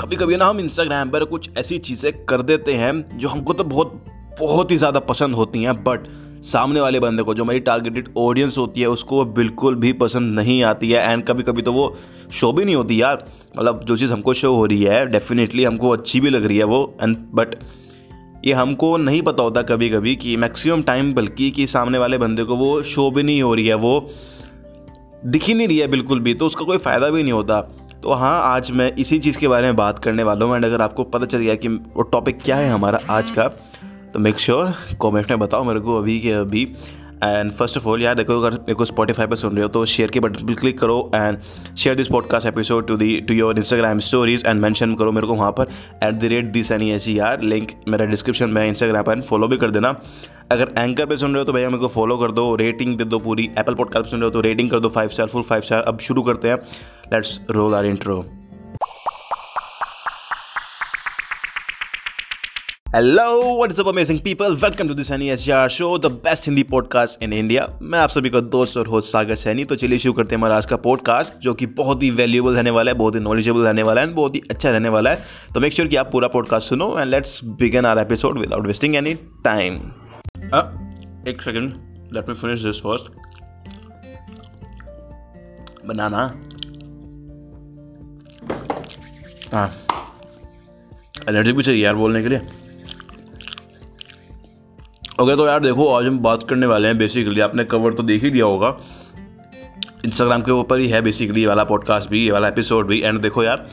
कभी कभी ना हम इंस्टाग्राम पर कुछ ऐसी चीज़ें कर देते हैं जो हमको तो बहुत बहुत ही ज़्यादा पसंद होती हैं बट सामने वाले बंदे को जो हमारी टारगेटेड ऑडियंस होती है, उसको बिल्कुल भी पसंद नहीं आती है एंड कभी कभी तो वो शो भी नहीं होती यार। मतलब जो चीज़ हमको शो हो रही है डेफिनेटली हमको अच्छी भी लग रही है वो एंड बट ये हमको नहीं पता होता कभी कभी कि मैक्सिमम टाइम बल्कि कि सामने वाले बंदे को वो शो भी नहीं हो रही है, वो दिख ही नहीं रही है बिल्कुल भी तो उसका कोई फ़ायदा भी नहीं होता। तो हाँ आज मैं इसी चीज़ के बारे में बात करने वाला हूँ एंड अगर आपको पता चल गया कि वो टॉपिक क्या है हमारा आज का तो मेक श्योर कॉमेंट में बताओ मेरे को अभी के अभी। एंड फ़र्स्ट ऑफ़ ऑल यार देखो, अगर को स्पॉटीफाई पर सुन रहे हो तो शेयर के बटन पर क्लिक करो and share this podcast episode to the to your Instagram stories and mention करो मेरे को वहाँ पर at the rate this N S, यार लिंक मेरा डिस्क्रिप्शन में इंस्टाग्राम पर फॉलो भी कर देना। अगर एंकर पे सुन रहे हो तो भैया मेरे को फॉलो कर दो रेटिंग दे दो पूरी। एप्पल पॉडकास्ट सुन रहे हो तो रेटिंग कर दो five star full five star अब शुरू करते हैं। Let's roll our intro hello what's up amazing people welcome to this N S show the best Hindi podcast in India मैं आप सभी का दोस्त और होस्ट सागर सैनी। तो चलिए शुरू करते हैं हमारा आज का पॉडकास्ट जो कि बहुत ही वैल्यूएबल रहने वाला है, बहुत ही नॉलेजेबल रहने वाला है बहुत ही अच्छा रहने वाला है। तो मेक श्योर sure कि आप पूरा पॉडकास्ट सुनो and let's begin our episode without wasting any time एक second let me finish this first banana हाँ। एनर्जी भी चाहिए यार बोलने के लिए। ओके तो यार देखो आज हम बात करने वाले हैं बेसिकली आपने कवर तो देख ही लिया होगा। इंस्टाग्राम के ऊपर ही है बेसिकली ये वाला पॉडकास्ट भी ये वाला एपिसोड भी। एंड देखो यार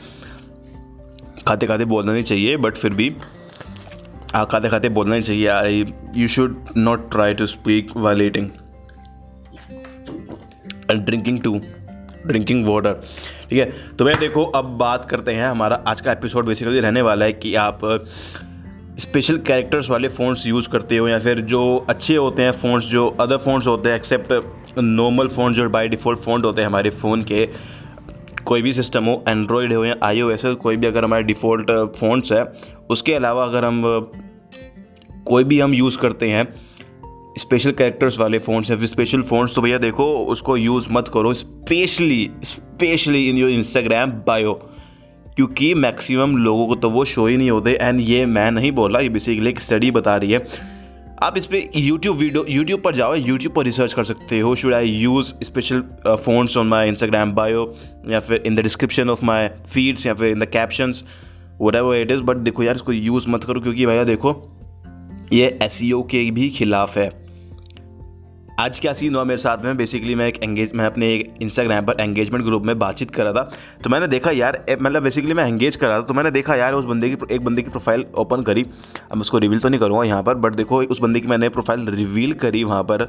खाते खाते बोलना नहीं चाहिए बट फिर भी आ, खाते खाते बोलना नहीं चाहिए। I you should not try to speak while eating and drinking to drinking water ठीक है? तो भैया देखो अब बात करते हैं हमारा आज का एपिसोड बेसिकली रहने वाला है कि आप स्पेशल कैरेक्टर्स वाले फ़ोन्स यूज़ करते हो या फिर जो अच्छे होते हैं फ़ोन्स जो अदर फ़ोन्स होते हैं एक्सेप्ट नॉर्मल फ़ोन जो बाय डिफ़ॉल्ट फ़ोन होते हैं हमारे फ़ोन के, कोई भी सिस्टम हो एंड्रॉयड हो या आई ओ ऐसे कोई भी अगर हमारे डिफ़ॉल्ट फ़ोन्स है, उसके अलावा अगर हम, कोई भी हम यूज़ करते हैं स्पेशल कैरेक्टर्स वाले फ़ोन्स फिर स्पेशल फ़ोन्स तो भैया देखो, उसको यूज़ मत करो specially specially in your Instagram bio क्योंकि मैक्सिमम लोगों को तो वो शो ही नहीं होते एंड ये मैं नहीं बोला ये बेसिकली एक स्टडी बता रही है। आप इस पर यूट्यूब वीडियो यूट्यूब पर जाओ यूट्यूब पर रिसर्च कर सकते हो। Should I use special fonts on my Instagram bio या फिर in the description of my feeds या फिर in the captions whatever it is but देखो यार, इसको यूज़ मत करो, क्योंकि भैया देखो, ये एस e के भी खिलाफ है। आज क्या सीन हुआ मेरे साथ में? बेसिकली मैं एक एंगेज मैं अपने एक इंस्टाग्राम पर एंगेजमेंट ग्रुप में बातचीत कर रहा था। तो मैंने देखा यार मतलब बेसिकली मैं एंगेज कर रहा था तो मैंने देखा यार उस बंदे की, एक बंदे की प्रोफ़ाइल ओपन करी। अब उसको रिवील तो नहीं करूँगा यहाँ पर बट देखो उस बंदे की मैंने प्रोफ़ाइल रिवील करी वहाँ पर।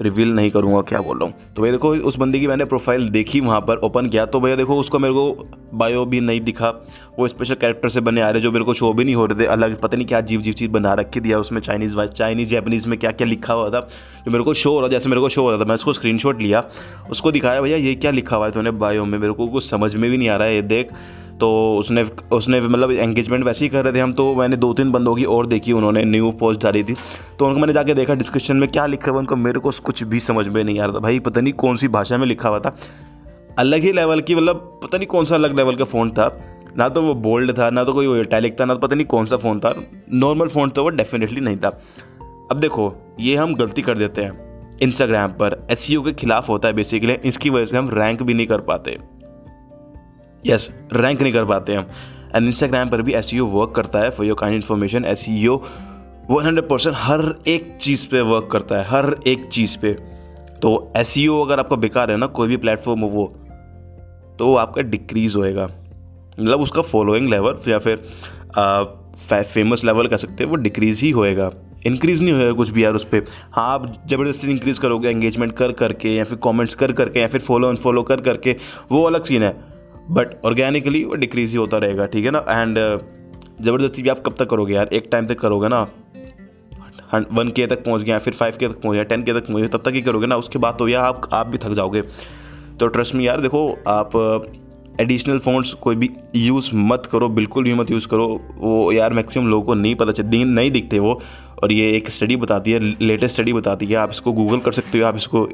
रिवील नहीं करूँगा क्या बोल रहा हूँ। तो भैया देखो, उस बंदे की मैंने प्रोफ़ाइल देखी वहाँ पर ओपन किया। तो भैया देखो, उसको मेरे को बायो भी नहीं दिखा। वो स्पेशल कैरेक्टर से बने आ रहे, जो मेरे को शो भी नहीं हो रहे थे। अलग, पता नहीं क्या जीव जीव चीज़ बना रखी दिया उसमें चाइनीज़ वाइज चाइनीज़ जैपनीज़ में क्या क्या लिखा हुआ था। जो मेरे को शो हो रहा, जैसे मेरे को शो हो रहा था, मैं उसको स्क्रीन लिया। उसको दिखाया, भैया, ये क्या लिखा हुआ है? तूने बायो में, मेरे को कुछ समझ में भी नहीं आ रहा है, ये देख। तो उसने उसने मतलब एंगेजमेंट वैसे ही कर रहे थे हम तो मैंने दो तीन बंदों की और देखी, उन्होंने न्यू पोस्ट डाली थी। तो उनको मैंने जाके देखा डिस्क्रिप्शन में, क्या लिखा हुआ उनको, मेरे को कुछ भी समझ में नहीं आ रहा था। भाई, पता नहीं कौन सी भाषा में लिखा हुआ था। अलग ही लेवल की मतलब पता नहीं कौन सा अलग लेवल का फ़ोन था। ना तो वो बोल्ड था, ना तो कोई टैलिक था, ना तो पता नहीं कौन सा फ़ोन था। नॉर्मल फ़ोन तो वो डेफिनेटली नहीं था। अब देखो, ये हम गलती कर देते हैं। इंस्टाग्राम पर एस e के खिलाफ होता है बेसिकली इसकी वजह से हम रैंक भी नहीं कर पाते। यस रैंक नहीं कर पाते हम। एंड इंस्टाग्राम पर भी एस वर्क करता है for your kind information as one hundred percent हर एक चीज़ पे वर्क करता है, हर एक चीज़ पे। तो एस अगर आपका बेकार है ना, कोई भी प्लेटफॉर्म हो वो तो वो आपका डिक्रीज़ होएगा। मतलब उसका फॉलोइंग लेवल या फिर फ़ेमस लेवल कह सकते हैं, वो डिक्रीज़ ही होएगा। इंक्रीज़ नहीं होएगा कुछ भी यार उस पर हाँ आप ज़बरदस्ती इंक्रीज़ करोगे एंगेजमेंट कर करके या फिर कमेंट्स कर करके या फिर फॉलो अनफॉलो कर करके, वो अलग सीन है। बट ऑर्गेनिकली वो डिक्रीज ही होता रहेगा ठीक है ना? एंड uh, ज़बरदस्ती भी आप कब तक करोगे यार? एक टाइम तक करोगे ना? वन के तक पहुँच गया फिर फाइव के तक पहुँच गया टेन के तक पहुँच गया तब तक ही करोगे ना? उसके बाद तो यार आप आप भी थक जाओगे। तो ट्रस्ट में यार देखो आप एडिशनल uh, फ़ोन्स कोई भी यूज़ मत करो बिल्कुल भी मत यूज़ करो। वो यार मैक्सिमम लोगों को नहीं पता चलती नहीं दिखते वो। और ये एक स्टडी बताती है लेटेस्ट स्टडी बताती है आप इसको गूगल कर सकते हो आप इसको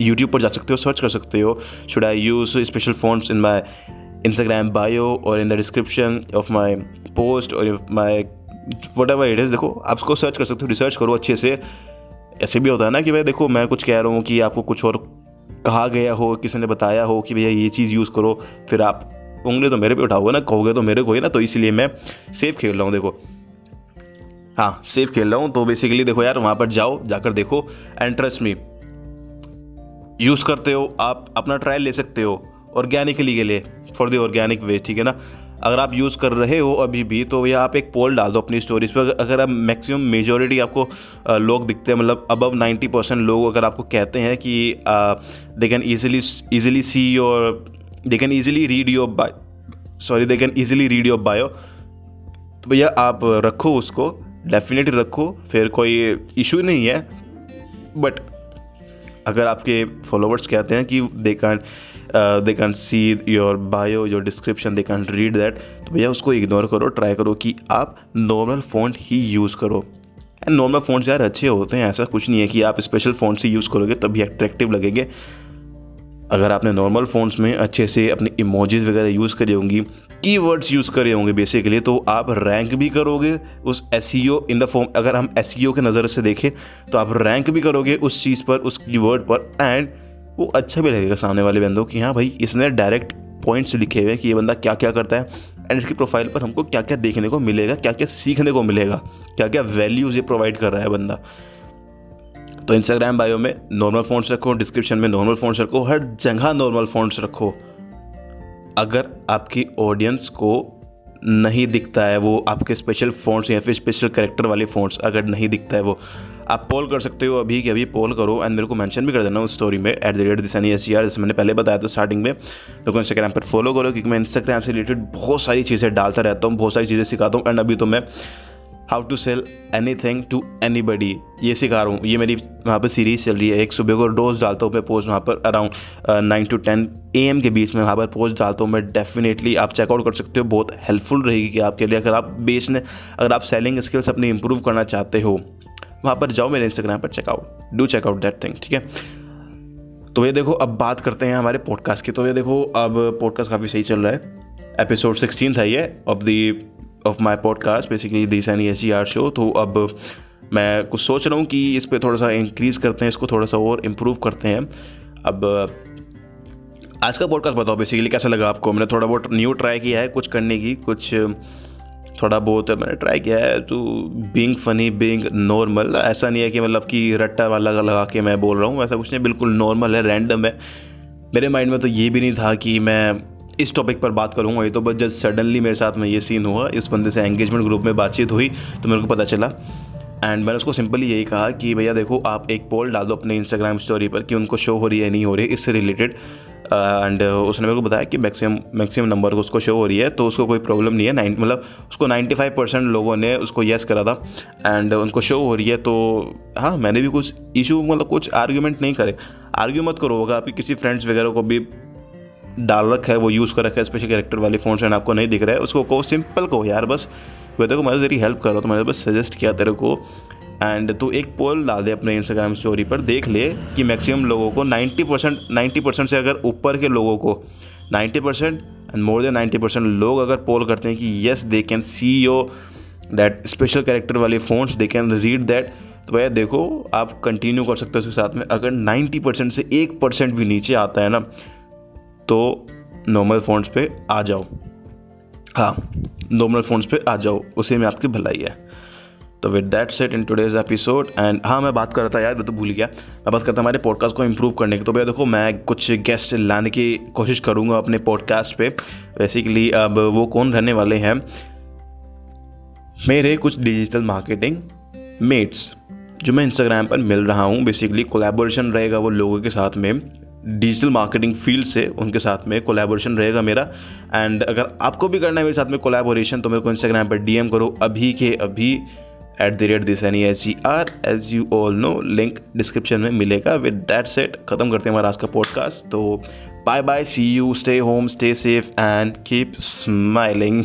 यूट्यूब पर जा सकते हो सर्च कर सकते हो। Should I use special fonts in my Instagram bio और in the description of my post और my whatever it is देखो, आप उसको सर्च कर सकते हो रिसर्च करो अच्छे से। ऐसे भी होता है ना कि भाई देखो, मैं कुछ कह रहा हूँ कि आपको कुछ और कहा गया हो, किसी ने बताया हो कि भैया ये चीज़ यूज़ करो, फिर आप उंगली तो मेरे पे उठाओगे ना, कहोगे तो मेरे को ही ना तो इसीलिए मैं सेफ़ खेल रहा हूँ, देखो। हाँ सेफ़ खेल रहा हूँ तो बेसिकली देखो यार, वहाँ पर जाओ, जाकर देखो एंड ट्रस्ट मी यूज़ करते हो, आप अपना ट्रायल ले सकते हो ऑर्गेनिकली के लिए। फॉर द ऑर्गेनिक वे ठीक है ना? अगर आप यूज़ कर रहे हो अभी भी तो भैया आप एक पोल डाल दो अपनी स्टोरीज पर अगर आप मैक्सिमम मेजोरिटी आपको लोग दिखते हैं मतलब अबव नाइन्टी परसेंट लोग अगर आपको कहते हैं कि they can easily easily see your they can easily read your by sorry they can easily read your bio तो भैया आप रखो उसको डेफिनेटली रखो, फिर कोई इशू नहीं है। बट अगर आपके फॉलोवर्स कहते हैं कि they can they can see your bio your description they can read that तो भैया उसको इग्नोर करो ट्राई करो कि आप नॉर्मल फ़ॉन्ट ही यूज़ करो। एंड नॉर्मल फ़ॉन्ट्स यार अच्छे होते हैं, ऐसा कुछ नहीं है कि आप स्पेशल फ़ॉन्ट से यूज़ करोगे, तभी अट्रैक्टिव लगेंगे। अगर आपने नॉर्मल फ़ोन्स में अच्छे से अपने इमोजीज वगैरह यूज़ करी होंगी कीवर्ड्स यूज़ करे होंगे बेसिकली तो आप रैंक भी करोगे उस एस इन द फॉर्म अगर हम एस e के नज़र से देखें तो आप रैंक भी करोगे उस चीज़ पर, उस कीवर्ड पर एंड वो अच्छा भी लगेगा सामने वाले बंदों कि हाँ भाई, इसने डायरेक्ट पॉइंट्स लिखे हुए हैं कि ये बंदा क्या क्या करता है एंड इसकी प्रोफ़ाइल पर हमको क्या क्या देखने को मिलेगा क्या क्या सीखने को मिलेगा क्या क्या वैल्यूज़ ये प्रोवाइड कर रहा है बंदा। तो इंस्टाग्राम बायो में नॉर्मल फ़ोन्स रखो डिस्क्रिप्शन में नॉर्मल फ़ोन्स रखो, हर जगह नॉर्मल फ़ोन्स रखो। अगर आपकी ऑडियंस को नहीं दिखता है वो आपके स्पेशल फ़ोन्स या फिर स्पेशल करेक्टर वाले फ़ोन्स अगर नहीं दिखता है वो। आप पोल कर सकते हो अभी कि अभी पोल करो एंड मेरे को मेंशन भी कर देना उस स्टोरी में at the rate this N S जैसे मैंने पहले बताया था स्टार्टिंग में। तो को इंस्टाग्राम पर फॉलो करो क्योंकि मैं इंस्टाग्राम से रिलेटेड बहुत सारी चीज़ें डालता रहता हूँ, बहुत सारी चीज़ें सिखाता हूँ एंड अभी तो मैं how to sell anything to anybody ये सिखा रहा हूँ। ये मेरी वहाँ पर सीरीज़ चल रही है। एक सुबह को डोज डालता हूँ मैं पोस्ट वहाँ पर around nine to ten A M के बीच में वहाँ पर पोस्ट डालता हूँ मैं। डेफिनेटली आप चेकआउट कर सकते हो। बहुत हेल्पफुल रहेगी कि आपके लिए अगर आप बेचने अगर आप सेलिंग स्किल्स अपनी इंप्रूव करना चाहते हो, वहाँ पर जाओ मेरे इंस्टाग्राम पर check out do check out that thing ठीक है? तो ये देखो, अब बात करते हैं हमारे पॉडकास्ट की। तो ये देखो, अब पॉडकास्ट काफ़ी सही चल रहा है। एपिसोड सिक्सटीन था ये of the of my podcast basically this N S R show तो अब मैं कुछ सोच रहा हूँ कि इस पर थोड़ा सा इंक्रीज़ करते हैं, इसको थोड़ा सा और इम्प्रूव करते हैं। अब, आज का पॉडकास्ट बताओ बेसिकली कैसा लगा आपको? मैंने थोड़ा बहुत न्यू ट्राई किया है, कुछ करने की, कुछ, थोड़ा बहुत मैंने ट्राई किया है तो बींग फ़नी बींग नॉर्मल ऐसा नहीं है कि मतलब कि रट्टा वाला लगा के मैं बोल रहा हूँ, ऐसा कुछ नहीं बिल्कुल नॉर्मल है रैंडम है। मेरे माइंड में तो ये भी नहीं था कि मैं इस टॉपिक पर बात करूँगा। ये तो बस जस्ट सडनली मेरे साथ में ये सीन हुआ। इस बंदे से एंगेजमेंट ग्रुप में बातचीत हुई तो मेरे को पता चला। एंड मैंने उसको सिंपली यही कहा कि भैया देखो, आप एक पोल डाल दो अपने इंस्टाग्राम स्टोरी पर कि उनको शो हो रही है नहीं हो रही, इससे रिलेटेड एंड उसने मेरे को बताया कि मैक्सिमम मैक्सिमम नंबर को उसको शो हो रही है तो उसको कोई प्रॉब्लम नहीं है। नाइन मतलब उसको 95 परसेंट लोगों ने उसको येस करा था। एंड उनको शो हो रही है तो हाँ मैंने भी कुछ इशू मतलब कुछ आर्ग्यूमेंट नहीं करे। आर्ग्यू मत करो, अगर आपके किसी फ्रेंड्स वगैरह को भी डाल रखा है, वो यूज़ कर रखा है स्पेशल कैरेक्टर वाले फ़ोन एंड आपको नहीं दिख रहा है। उसको कहो सिंपल कहो, यार बस। वह देखो, मैं तेरी हेल्प कर रहा हूँ तो मैंने बस सजेस्ट किया तेरे को। एंड तो एक पोल डाल दे अपने इंस्टाग्राम स्टोरी पर, देख ले कि मैक्सिमम लोगों को 90 परसेंट नाइन्टी परसेंट से अगर ऊपर के लोगों को 90 percent and more than 90 percent लोग अगर पोल करते हैं कि yes they can see yo that special character वाले fonts they can read that तो भैया देखो, आप कंटिन्यू कर सकते हो उसके साथ में। अगर 90 परसेंट से एक परसेंट भी नीचे आता है ना तो नॉर्मल फ़ोन्स पे आ जाओ। हाँ नॉर्मल फ़ोन्स पे आ जाओ, उसी में आपकी भलाई है। तो with that set in today's episode and हाँ मैं बात कर रहा था यार, मैं तो भूल गया। मैं बात करता हमारे पॉडकास्ट को इम्प्रूव करने की। तो भैया देखो, मैं कुछ गेस्ट लाने की कोशिश करूँगा अपने पॉडकास्ट पे। बेसिकली अब वो कौन रहने वाले हैं? मेरे कुछ डिजिटल मार्केटिंग मेट्स जो मैं इंस्टाग्राम पर मिल रहा हूँ। बेसिकली कोलेबोरेशन रहेगा वो लोगों के साथ में। डिजिटल मार्केटिंग फ़ील्ड से उनके साथ में कोलैबोरेशन रहेगा मेरा। एंड अगर आपको भी करना है मेरे साथ में कोलैबोरेशन तो मेरे को इंस्टाग्राम पर डीएम करो। अभी के अभी at the rate this N S G R as you all know link description में मिलेगा। विद डैट सेट ख़त्म करते हैं हमारा आज का पॉडकास्ट तो bye bye see you stay home stay safe and keep smiling